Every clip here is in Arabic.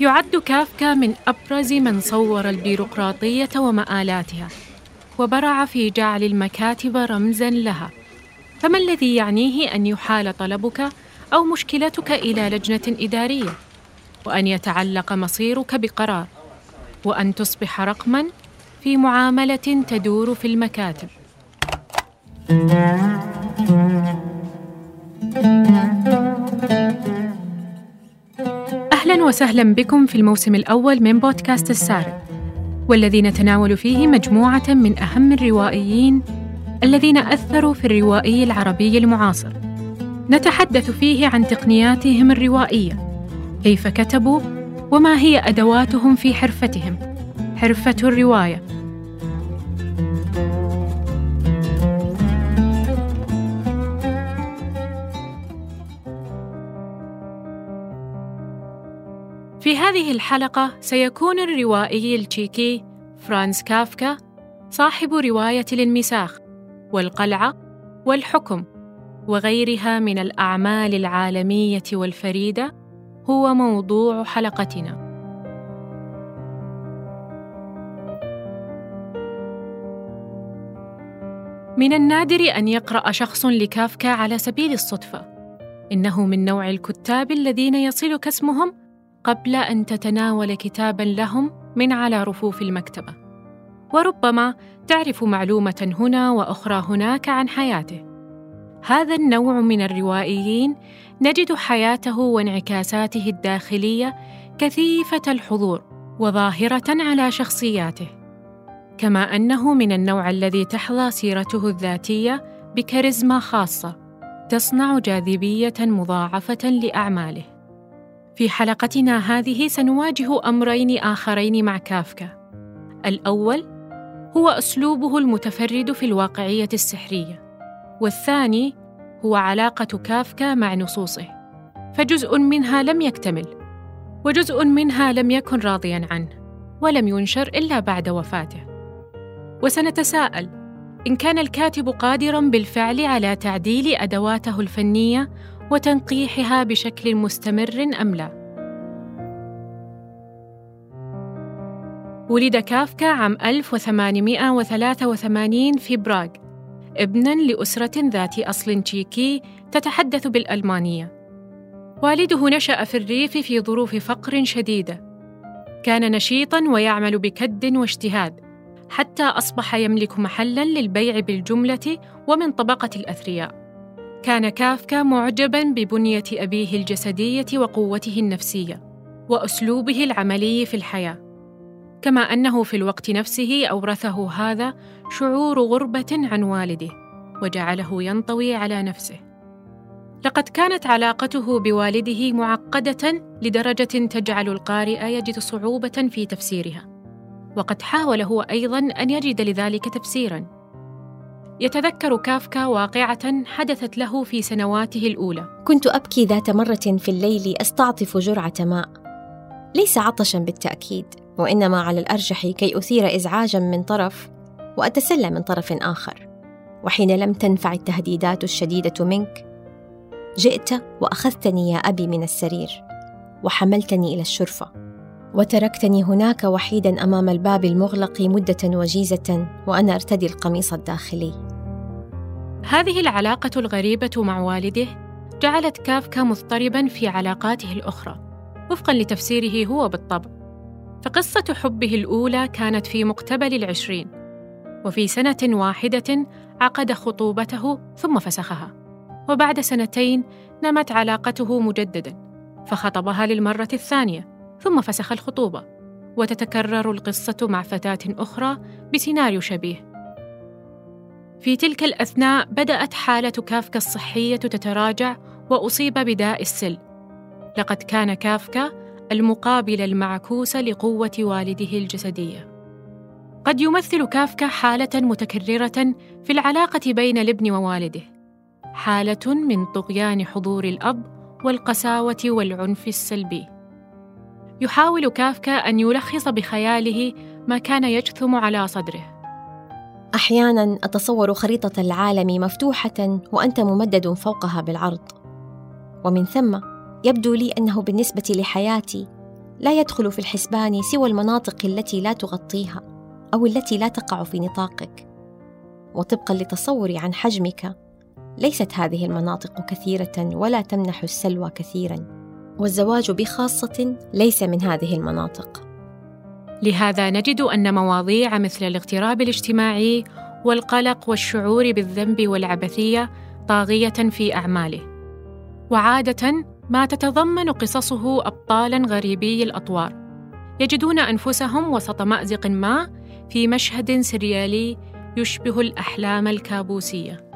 يعد كافكا من أبرز من صور البيروقراطية ومآلاتها وبرع في جعل المكاتب رمزاً لها. فما الذي يعنيه أن يحال طلبك أو مشكلتك إلى لجنة إدارية؟ وأن يتعلق مصيرك بقرار؟ وأن تصبح رقماً في معاملة تدور في المكاتب؟ وسهلا بكم في الموسم الأول من بودكاست السارد والذي نتناول فيه مجموعة من أهم الروائيين الذين أثروا في الروائي العربي المعاصر. نتحدث فيه عن تقنياتهم الروائية كيف كتبوا وما هي أدواتهم في حرفتهم. حرفة الرواية. هذه الحلقة سيكون الروائي التشيكي فرانز كافكا صاحب رواية الانمساخ والقلعة والحكم وغيرها من الأعمال العالمية والفريدة هو موضوع حلقتنا. من النادر أن يقرأ شخص لكافكا على سبيل الصدفة. إنه من نوع الكتاب الذين يصلك اسمهم قبل أن تتناول كتابا لهم من على رفوف المكتبة. وربما تعرف معلومة هنا وأخرى هناك عن حياته. هذا النوع من الروائيين نجد حياته وانعكاساته الداخلية كثيفة الحضور وظاهرة على شخصياته. كما أنه من النوع الذي تحظى سيرته الذاتية بكاريزما خاصة تصنع جاذبية مضاعفة لأعماله. في حلقتنا هذه سنواجه أمرين آخرين مع كافكا الأول هو أسلوبه المتفرد في الواقعية السحرية والثاني هو علاقة كافكا مع نصوصه فجزء منها لم يكتمل وجزء منها لم يكن راضيا عنه ولم ينشر إلا بعد وفاته وسنتساءل إن كان الكاتب قادرا بالفعل على تعديل أدواته الفنية وتنقيحها بشكل مستمر أم لا. ولد كافكا عام 1883 في براغ ابناً لأسرة ذات أصل تشيكي تتحدث بالألمانية. والده نشأ في الريف في ظروف فقر شديدة. كان نشيطاً ويعمل بكد واجتهاد، حتى أصبح يملك محلاً للبيع بالجملة ومن طبقة الأثرياء. كان كافكا معجبا ببنية أبيه الجسدية وقوته النفسية وأسلوبه العملي في الحياة كما أنه في الوقت نفسه أورثه هذا شعور غربة عن والده وجعله ينطوي على نفسه لقد كانت علاقته بوالده معقدة لدرجة تجعل القارئ يجد صعوبة في تفسيرها وقد حاول هو أيضا أن يجد لذلك تفسيرا يتذكر كافكا واقعة حدثت له في سنواته الأولى. كنت أبكي ذات مرة في الليل أستعطف جرعة ماء. ليس عطشا بالتأكيد، وإنما على الأرجح كي أثير إزعاجا من طرف وأتسلى من طرف آخر. وحين لم تنفع التهديدات الشديدة منك، جئت وأخذتني يا أبي من السرير، وحملتني إلى الشرفة. وتركتني هناك وحيدا أمام الباب المغلق مدة وجيزة وأنا أرتدي القميص الداخلي هذه العلاقة الغريبة مع والده جعلت كافكا مضطربا في علاقاته الأخرى وفقا لتفسيره هو بالطبع فقصة حبه الأولى كانت في مقتبل العشرين وفي سنة واحدة عقد خطوبته ثم فسخها وبعد سنتين نمت علاقته مجددا فخطبها للمرة الثانية ثم فسخ الخطوبة وتتكرر القصة مع فتاة أخرى بسيناريو شبيه. في تلك الأثناء بدأت حالة كافكا الصحية تتراجع وأصيب بداء السل. لقد كان كافكا المقابل المعكوس لقوة والده الجسدية. قد يمثل كافكا حالة متكررة في العلاقة بين الابن ووالده حالة من طغيان حضور الأب والقساوة والعنف السلبي. يحاول كافكا أن يلخص بخياله ما كان يجثم على صدره. أحيانا أتصور خريطة العالم مفتوحة وأنت ممدد فوقها بالعرض. ومن ثم يبدو لي أنه بالنسبة لحياتي لا يدخل في الحسبان سوى المناطق التي لا تغطيها أو التي لا تقع في نطاقك. وطبقا لتصوري عن حجمك ليست هذه المناطق كثيرة ولا تمنح السلوى كثيرا. والزواج بخاصة ليس من هذه المناطق. لهذا نجد أن مواضيع مثل الاغتراب الاجتماعي والقلق والشعور بالذنب والعبثية طاغية في أعماله. وعادة ما تتضمن قصصه أبطالا غريبي الأطوار. يجدون أنفسهم وسط مأزق ما في مشهد سريالي يشبه الأحلام الكابوسية.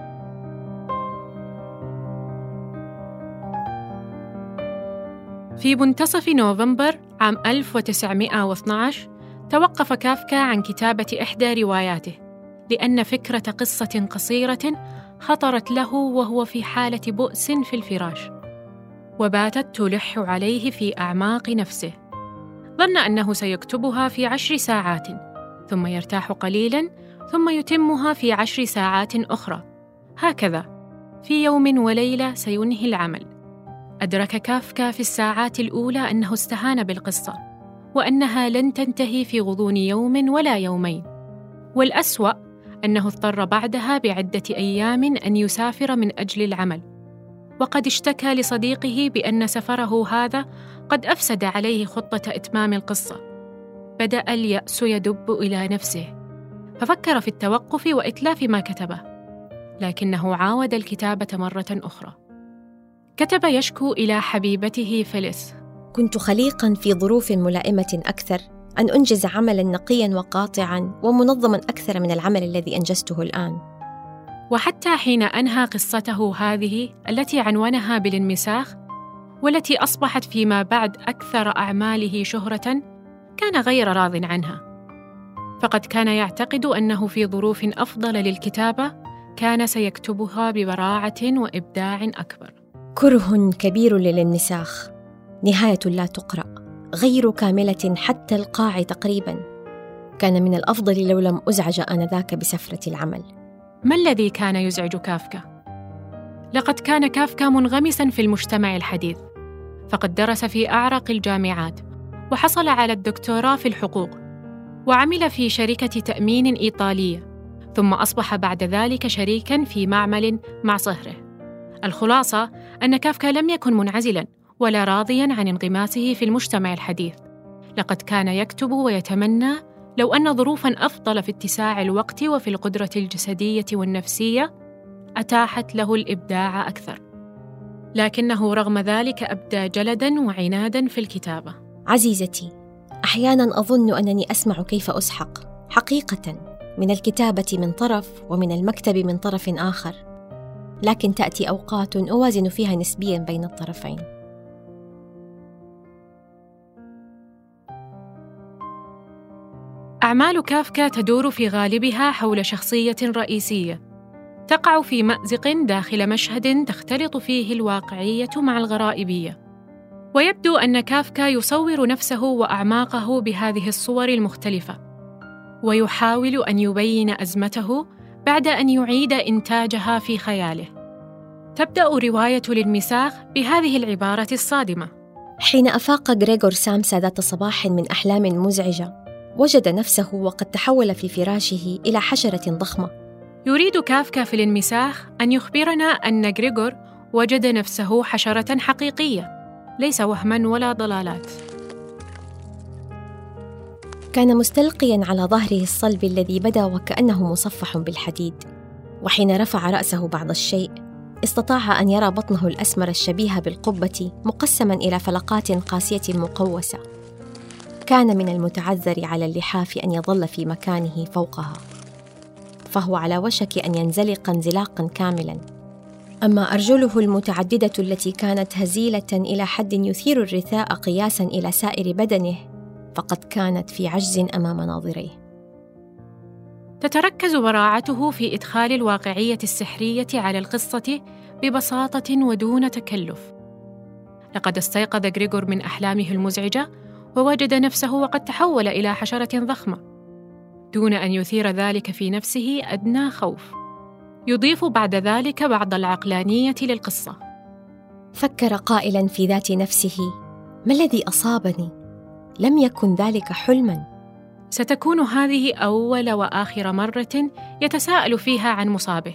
في منتصف نوفمبر عام 1912 توقف كافكا عن كتابة إحدى رواياته لأن فكرة قصة قصيرة خطرت له وهو في حالة بؤس في الفراش. وباتت تلح عليه في أعماق نفسه. ظن أنه سيكتبها في عشر ساعات ثم يرتاح قليلا ثم يتمها في عشر ساعات أخرى. هكذا في يوم وليلة سينهي العمل. أدرك كافكا في الساعات الأولى أنه استهان بالقصة وأنها لن تنتهي في غضون يوم ولا يومين. والأسوأ أنه اضطر بعدها بعدة أيام أن يسافر من أجل العمل. وقد اشتكى لصديقه بأن سفره هذا قد أفسد عليه خطة إتمام القصة. بدأ اليأس يدب إلى نفسه. ففكر في التوقف وإتلاف ما كتبه. لكنه عاود الكتابة مرة أخرى. كتب يشكو إلى حبيبته فيليس كنت خليقا في ظروف ملائمة أكثر أن أنجز عملا نقيا وقاطعا ومنظما أكثر من العمل الذي أنجزته الآن. وحتى حين أنهى قصته هذه التي عنونها بالانمساخ والتي أصبحت فيما بعد أكثر أعماله شهرة كان غير راض عنها. فقد كان يعتقد أنه في ظروف أفضل للكتابة كان سيكتبها ببراعة وإبداع أكبر. كره كبير للانمساخ. نهاية لا تقرأ. غير كاملة حتى القاع تقريبا. كان من الأفضل لو لم أزعج آنذاك بسفرة العمل. ما الذي كان يزعج كافكا؟ لقد كان كافكا منغمسا في المجتمع الحديث فقد درس في أعرق الجامعات وحصل على الدكتوراه في الحقوق وعمل في شركة تأمين إيطالية ثم أصبح بعد ذلك شريكا في معمل مع صهره الخلاصة أن كافكا لم يكن منعزلا ولا راضيا عن انغماسه في المجتمع الحديث لقد كان يكتب ويتمنى لو أن ظروفا أفضل في اتساع الوقت وفي القدرة الجسدية والنفسية أتاحت له الإبداع أكثر. لكنه رغم ذلك أبدى جلدا وعنادا في الكتابة. عزيزتي أحيانا أظن أنني أسمع كيف أسحق. حقيقه من الكتابة من طرف ومن المكتب من طرف آخر. لكن تأتي أوقات أوازن فيها نسبيا بين الطرفين. أعمال كافكا تدور في غالبها حول شخصية رئيسية. تقع في مأزق داخل مشهد تختلط فيه الواقعية مع الغرائبية. ويبدو أن كافكا يصور نفسه وأعماقه بهذه الصور المختلفة. ويحاول أن يبين أزمته بعد أن يعيد إنتاجها في خياله. تبدأ رواية الانمساخ بهذه العبارة الصادمة. حين أفاق غريغور سامسا ذات صباح من أحلام مزعجة وجد نفسه وقد تحول في فراشه إلى حشرة ضخمة. يريد كافكا في الانمساخ أن يخبرنا أن غريغور وجد نفسه حشرة حقيقية ليس وهما ولا ضلالات. كان مستلقيا على ظهره الصلب الذي بدا وكأنه مصفح بالحديد وحين رفع رأسه بعض الشيء استطاع أن يرى بطنه الأسمر الشبيه بالقبة مقسما إلى فلقات قاسية مقوسة. كان من المتعذر على اللحاف أن يظل في مكانه فوقها فهو على وشك أن ينزلق انزلاقا كاملا. أما أرجله المتعددة التي كانت هزيلة إلى حد يثير الرثاء قياسا إلى سائر بدنه فقد كانت في عجز أمام ناظريه. تتركز براعته في إدخال الواقعية السحرية على القصة ببساطة ودون تكلف. لقد استيقظ غريغور من أحلامه المزعجة ووجد نفسه وقد تحول إلى حشرة ضخمة دون أن يثير ذلك في نفسه أدنى خوف. يضيف بعد ذلك بعض العقلانية للقصة. فكر قائلا في ذات نفسه ما الذي أصابني؟ لم يكن ذلك حلما. ستكون هذه أول وآخر مرة يتساءل فيها عن مصابه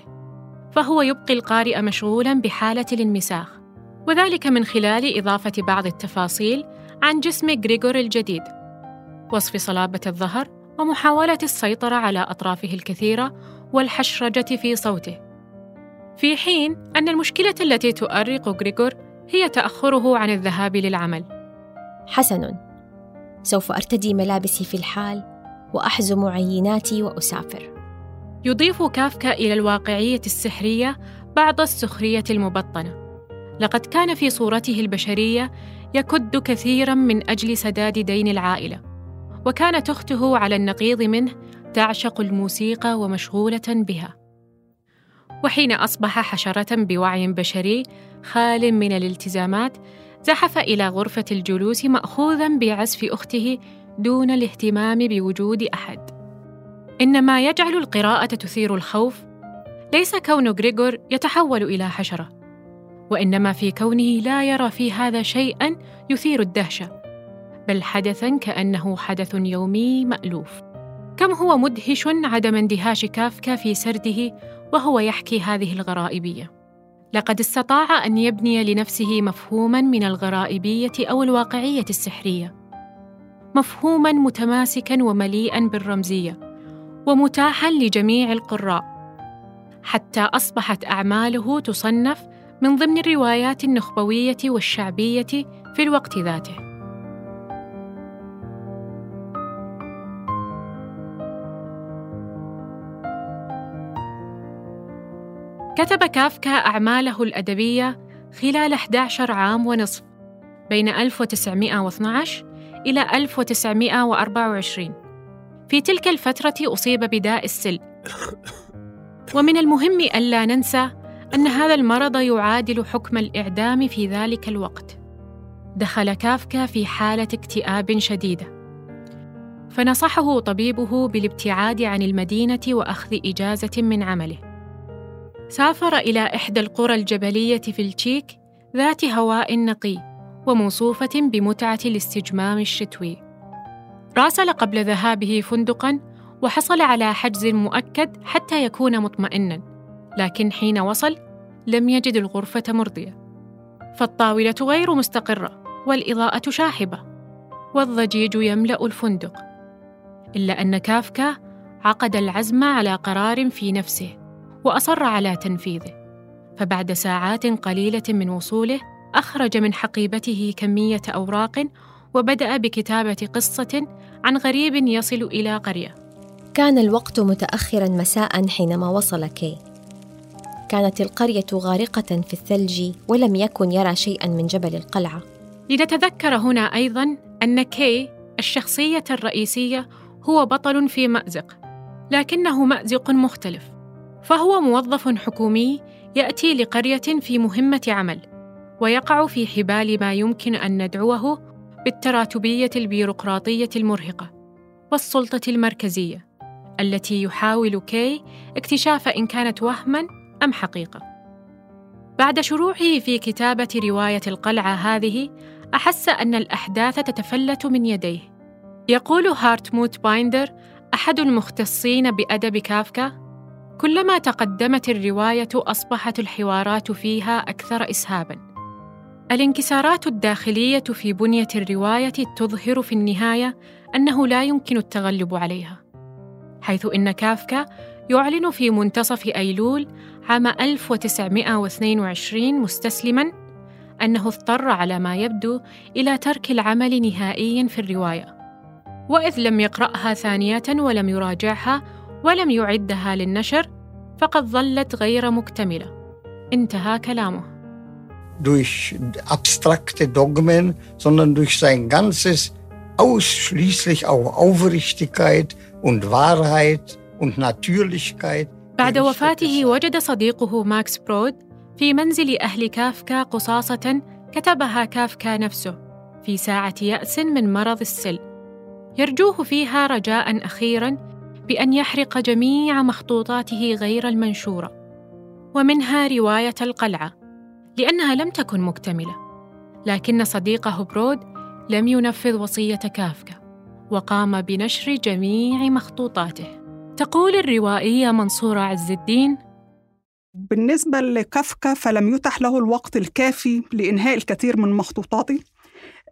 فهو يبقي القارئ مشغولا بحالة الانمساخ وذلك من خلال إضافة بعض التفاصيل عن جسم غريغور الجديد. وصف صلابة الظهر ومحاولة السيطرة على أطرافه الكثيرة والحشرجة في صوته. في حين أن المشكلة التي تؤرق غريغور هي تأخره عن الذهاب للعمل. حسن. سوف أرتدي ملابسي في الحال وأحزم عيناتي وأسافر. يضيف كافكا إلى الواقعية السحرية بعض السخرية المبطنة. لقد كان في صورته البشرية يكد كثيرا من أجل سداد دين العائلة. وكانت أخته على النقيض منه تعشق الموسيقى ومشغولة بها. وحين أصبح حشرة بوعي بشري خال من الالتزامات زحف إلى غرفة الجلوس ماخوذا بعزف أخته دون الاهتمام بوجود أحد. ان ما يجعل القراءة تثير الخوف. ليس كون غريغور يتحول إلى حشرة. وإنما في كونه لا يرى في هذا شيئا يثير الدهشه بل حدثا كأنه حدث يومي مألوف. كم هو مدهش عدم اندهاش كافكا في سرده وهو يحكي هذه الغرائبية؟ لقد استطاع أن يبني لنفسه مفهوما من الغرائبية أو الواقعية السحرية. مفهوما متماسكا ومليئا بالرمزية ومتاحا لجميع القراء. حتى أصبحت أعماله تصنف من ضمن الروايات النخبوية والشعبية في الوقت ذاته. كتب كافكا أعماله الأدبية خلال 11 عام ونصف بين 1912 إلى 1924 في تلك الفترة أصيب بداء السل ومن المهم ألا ننسى أن هذا المرض يعادل حكم الإعدام في ذلك الوقت. دخل كافكا في حالة اكتئاب شديدة. فنصحه طبيبه بالابتعاد عن المدينة وأخذ إجازة من عمله. سافر إلى إحدى القرى الجبلية في التشيك ذات هواء نقي وموصوفة بمتعة الاستجمام الشتوي. راسل قبل ذهابه فندقًا وحصل على حجز مؤكد حتى يكون مطمئنًا، لكن حين وصل لم يجد الغرفة مرضية. فالطاولة غير مستقرة والإضاءة شاحبة، والضجيج يملأ الفندق. إلا أن كافكا عقد العزم على قرار في نفسه وأصر على تنفيذه فبعد ساعات قليلة من وصوله أخرج من حقيبته كمية أوراق وبدأ بكتابة قصة عن غريب يصل إلى قرية كان الوقت متاخرا مساء حينما وصل كي كانت القرية غارقة في الثلج ولم يكن يرى شيئا من جبل القلعة. لنتذكر هنا أيضا أن كي الشخصية الرئيسية هو بطل في مأزق لكنه مأزق مختلف فهو موظف حكومي يأتي لقرية في مهمة عمل ويقع في حبال ما يمكن أن ندعوه بالتراتبية البيروقراطية المرهقة والسلطة المركزية التي يحاول كي اكتشاف إن كانت وهما أم حقيقة؟ بعد شروعه في كتابة رواية القلعة هذه أحس أن الأحداث تتفلت من يديه. يقول هارتموت بايندر أحد المختصين بأدب كافكا كلما تقدمت الرواية أصبحت الحوارات فيها أكثر اسهابا. الانكسارات الداخلية في بنية الرواية تظهر في النهاية أنه لا يمكن التغلب عليها حيث إن كافكا يعلن في منتصف أيلول عام 1922 مستسلما أنه اضطر على ما يبدو إلى ترك العمل نهائيا في الرواية وإذ لم يقرأها ثانية ولم يراجعها ولم يعدها للنشر فقد ظلت غير مكتملة انتهى كلامه durch abstrakte Dogmen, sondern durch sein ganzes ausschließlich auf Aufrichtigkeit und Wahrheit. بعد وفاته وجد صديقه ماكس برود في منزل أهل كافكا قصاصة كتبها كافكا نفسه في ساعة يأس من مرض السل. يرجوه فيها رجاء أخيرا بأن يحرق جميع مخطوطاته غير المنشورة ومنها رواية القلعة لأنها لم تكن مكتملة. لكن صديقه برود لم ينفذ وصية كافكا وقام بنشر جميع مخطوطاته. تقول الروائية منصورة عز الدين؟ بالنسبة لكافكا فلم يتح له الوقت الكافي لإنهاء الكثير من مخطوطاته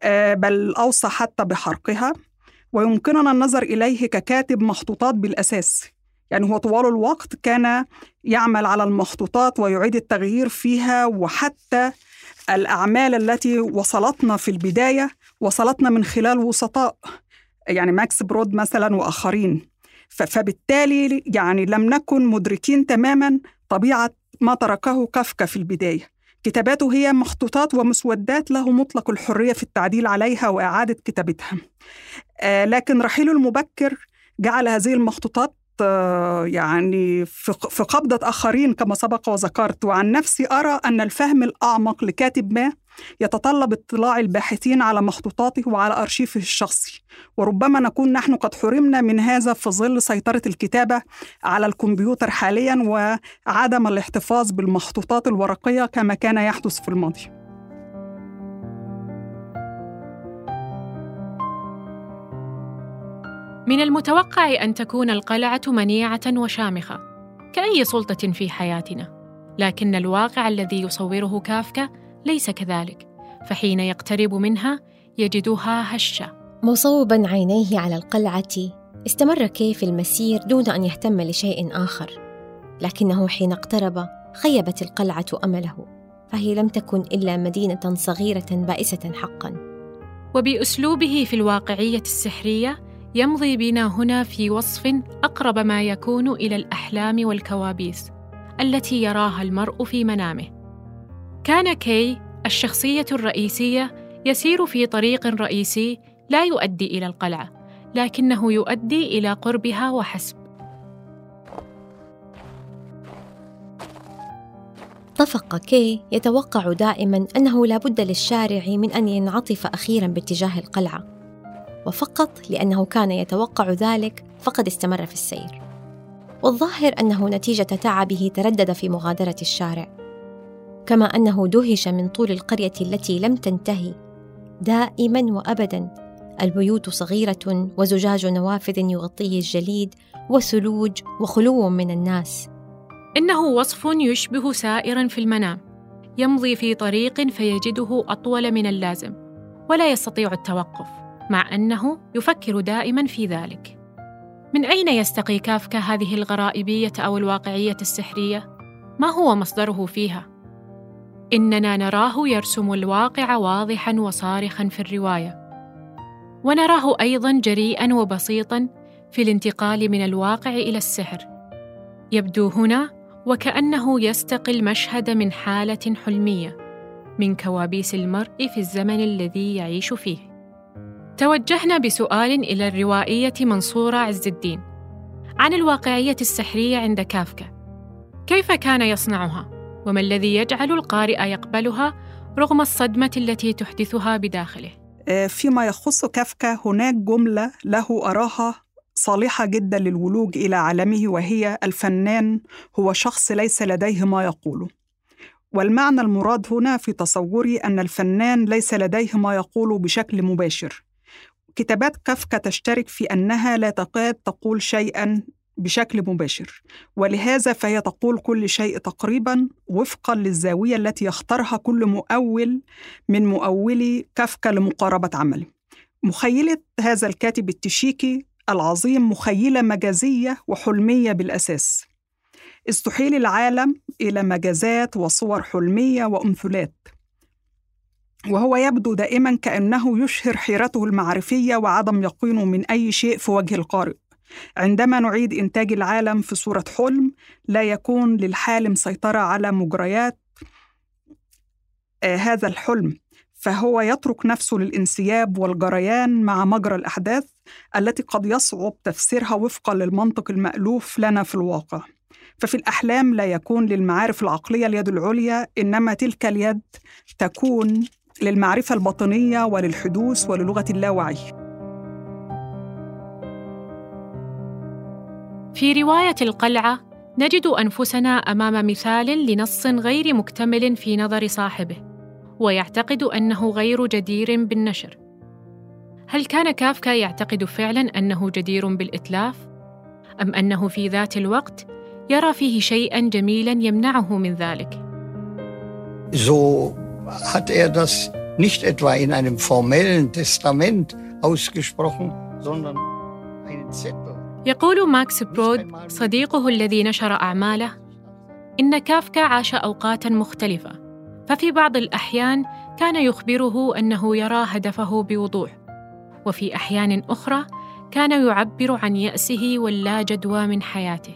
آه، بل أوصى حتى بحرقها ويمكننا النظر إليه ككاتب مخطوطات بالأساس. يعني هو طوال الوقت كان يعمل على المخطوطات ويعيد التغيير فيها وحتى الأعمال التي وصلتنا في البداية وصلتنا من خلال وسطاء يعني ماكس برود مثلا وآخرين. فبالتالي يعني لم نكن مدركين تماما طبيعة ما تركه كافكا في البداية. كتاباته هي مخطوطات ومسودات له مطلق الحرية في التعديل عليها وإعادة كتابتها. آه لكن رحيله المبكر جعل هذه المخطوطات آه، يعني في قبضة آخرين كما سبق وذكرت. وعن نفسي أرى أن الفهم الأعمق لكاتب ما يتطلب اطلاع الباحثين على مخطوطاته وعلى أرشيفه الشخصي. وربما نكون نحن قد حرمنا من هذا في ظل سيطرة الكتابة على الكمبيوتر حاليا وعدم الاحتفاظ بالمخطوطات الورقية كما كان يحدث في الماضي. من المتوقع أن تكون القلعة منيعة وشامخة كأي سلطة في حياتنا. لكن الواقع الذي يصوره كافكا ليس كذلك. فحين يقترب منها يجدها هشة. مصوبا عينيه على القلعة. استمر كي في المسير دون أن يهتم لشيء آخر. لكنه حين اقترب خيبت القلعة أمله. فهي لم تكن إلا مدينة صغيرة بائسة حقا. وبأسلوبه في الواقعية السحرية يمضي بنا هنا في وصف أقرب ما يكون إلى الأحلام والكوابيس التي يراها المرء في منامه. كان كي الشخصية الرئيسية يسير في طريق رئيسي لا يؤدي إلى القلعة لكنه يؤدي إلى قربها وحسب. طفق كي يتوقع دائما أنه لا بد للشارع من أن ينعطف أخيرا باتجاه القلعة وفقط لأنه كان يتوقع ذلك فقد استمر في السير. والظاهر أنه نتيجة تعبه تردد في مغادرة الشارع. كما أنه دهش من طول القرية التي لم تنتهي. دائما وأبدا البيوت صغيرة وزجاج نوافذ يغطيه الجليد وثلوج وخلو من الناس. إنه وصف يشبه سائرا في المنام. يمضي في طريق فيجده أطول من اللازم ولا يستطيع التوقف مع أنه يفكر دائما في ذلك. من أين يستقي كافكا هذه الغرائبية أو الواقعية السحرية؟ ما هو مصدره فيها؟ إننا نراه يرسم الواقع واضحا وصارخا في الرواية. ونراه أيضا جريئا وبسيطا في الانتقال من الواقع إلى السحر. يبدو هنا وكأنه يستقي المشهد من حالة حلمية من كوابيس المرء في الزمن الذي يعيش فيه. توجهنا بسؤال إلى الروائية منصورة عز الدين عن الواقعية السحرية عند كافكا. كيف كان يصنعها؟ وما الذي يجعل القارئ يقبلها رغم الصدمة التي تحدثها بداخله؟ آه، فيما يخص كافكا هناك جملة له أراها صالحة جدا للولوج إلى عالمه وهي الفنان هو شخص ليس لديه ما يقوله والمعنى المراد هنا في تصوري أن الفنان ليس لديه ما يقوله بشكل مباشر كتابات كافكا تشترك في أنها لا تكاد تقول شيئا بشكل مباشر. ولهذا فهي تقول كل شيء تقريبا وفقا للزاوية التي يختارها كل مؤول من مؤولي كافكا لمقاربة عمله مخيلة هذا الكاتب التشيكي العظيم مخيلة مجازية وحلمية بالأساس. استحيل العالم إلى مجازات وصور حلمية وأمثلات. وهو يبدو دائما كأنه يشهر حيرته المعرفية وعدم يقينه من أي شيء في وجه القارئ. عندما نعيد إنتاج العالم في صورة حلم لا يكون للحالم سيطرة على مجريات آه هذا الحلم فهو يترك نفسه للانسياب والجريان مع مجرى الأحداث التي قد يصعب تفسيرها وفقا للمنطق المألوف لنا في الواقع ففي الأحلام لا يكون للمعارف العقلية اليد العليا إنما تلك اليد تكون للمعرفة الباطنية وللحدوث وللغة اللاوعي. في رواية القلعة نجد أنفسنا أمام مثال لنص غير مكتمل في نظر صاحبه، ويعتقد أنه غير جدير بالنشر. هل كان كافكا يعتقد فعلا أنه جدير بالإتلاف؟ أم أنه في ذات الوقت يرى فيه شيئا جميلا يمنعه من ذلك؟ So hat er das nicht etwa in einem formellen Testament ausgesprochen, sondern einen Zettel. يقول ماكس برود صديقه الذي نشر أعماله إن كافكا عاش أوقاتا مختلفة ففي بعض الأحيان كان يخبره أنه يرى هدفه بوضوح وفي أحيان أخرى كان يعبر عن يأسه واللا جدوى من حياته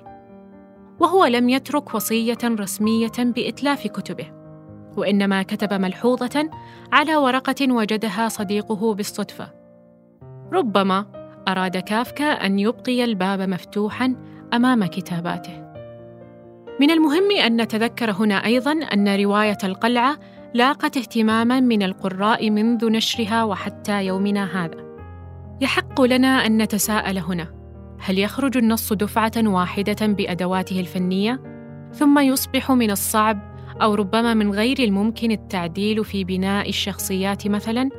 وهو لم يترك وصية رسمية بإتلاف كتبه وإنما كتب ملحوظة على ورقة وجدها صديقه بالصدفة ربما أراد كافكا أن يبقي الباب مفتوحا أمام كتاباته. من المهم أن نتذكر هنا أيضا أن رواية القلعة لاقت اهتماما من القراء منذ نشرها وحتى يومنا هذا. يحق لنا أن نتساءل هنا. هل يخرج النص دفعة واحدة بأدواته الفنية؟ ثم يصبح من الصعب أو ربما من غير الممكن التعديل في بناء الشخصيات مثلا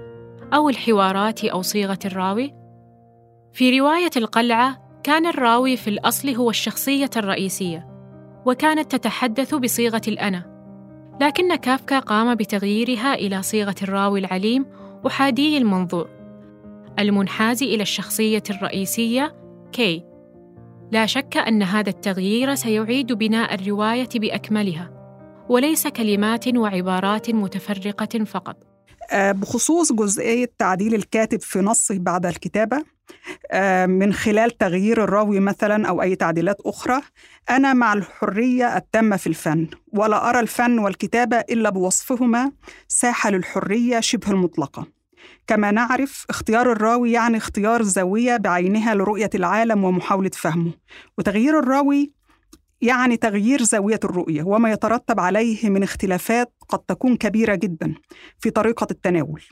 أو الحوارات أو صيغة الراوي؟ في رواية القلعة كان الراوي في الأصل هو الشخصية الرئيسية وكانت تتحدث بصيغة الأنا. لكن كافكا قام بتغييرها إلى صيغة الراوي العليم احادي المنظور المنحاز إلى الشخصية الرئيسية كي لا شك أن هذا التغيير سيعيد بناء الرواية بأكملها وليس كلمات وعبارات متفرقة فقط. آه، بخصوص جزئية تعديل الكاتب في نصه بعد الكتابة آه، من خلال تغيير الراوي مثلا أو أي تعديلات أخرى أنا مع الحرية التامة في الفن ولا أرى الفن والكتابة إلا بوصفهما ساحة للحرية شبه المطلقة. كما نعرف اختيار الراوي يعني اختيار زاوية بعينها لرؤية العالم ومحاولة فهمه. وتغيير الراوي يعني تغيير زاوية الرؤية وما يترتب عليه من اختلافات قد تكون كبيرة جدا في طريقة التناول.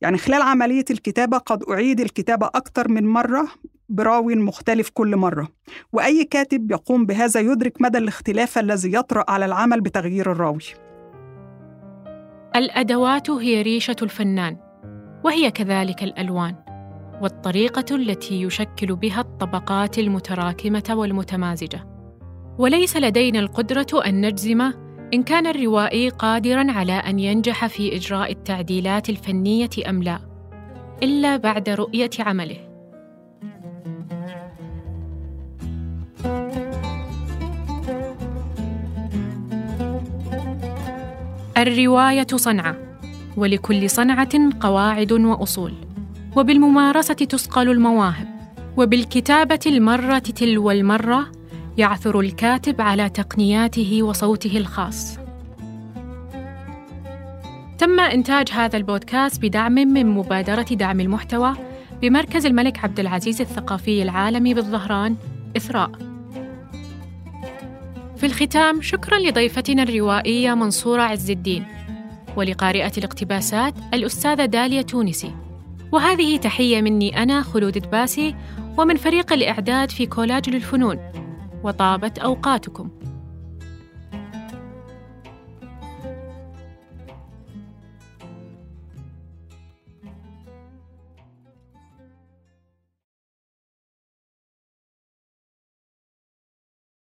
يعني خلال عملية الكتابة قد أعيد الكتابة أكثر من مرة براوي مختلف كل مرة. وأي كاتب يقوم بهذا يدرك مدى الاختلاف الذي يطرأ على العمل بتغيير الراوي. الأدوات هي ريشة الفنان وهي كذلك الألوان والطريقة التي يشكل بها الطبقات المتراكمة والمتمازجة. وليس لدينا القدرة أن نجزم إن كان الروائي قادرا على أن ينجح في إجراء التعديلات الفنية أم لا؟ إلا بعد رؤية عمله. الرواية صنعة ولكل صنعة قواعد وأصول. وبالممارسة تصقل المواهب. وبالكتابة المرة تلو المرة يعثر الكاتب على تقنياته وصوته الخاص. تم إنتاج هذا البودكاست بدعم من مبادرة دعم المحتوى بمركز الملك عبد العزيز الثقافي العالمي بالظهران إثراء. في الختام شكرا لضيفتنا الروائية منصورة عز الدين ولقارئة الاقتباسات الأستاذة داليا تونسي. وهذه تحية مني أنا خلود دباسي ومن فريق الإعداد في كولاج للفنون. وطابت أوقاتكم.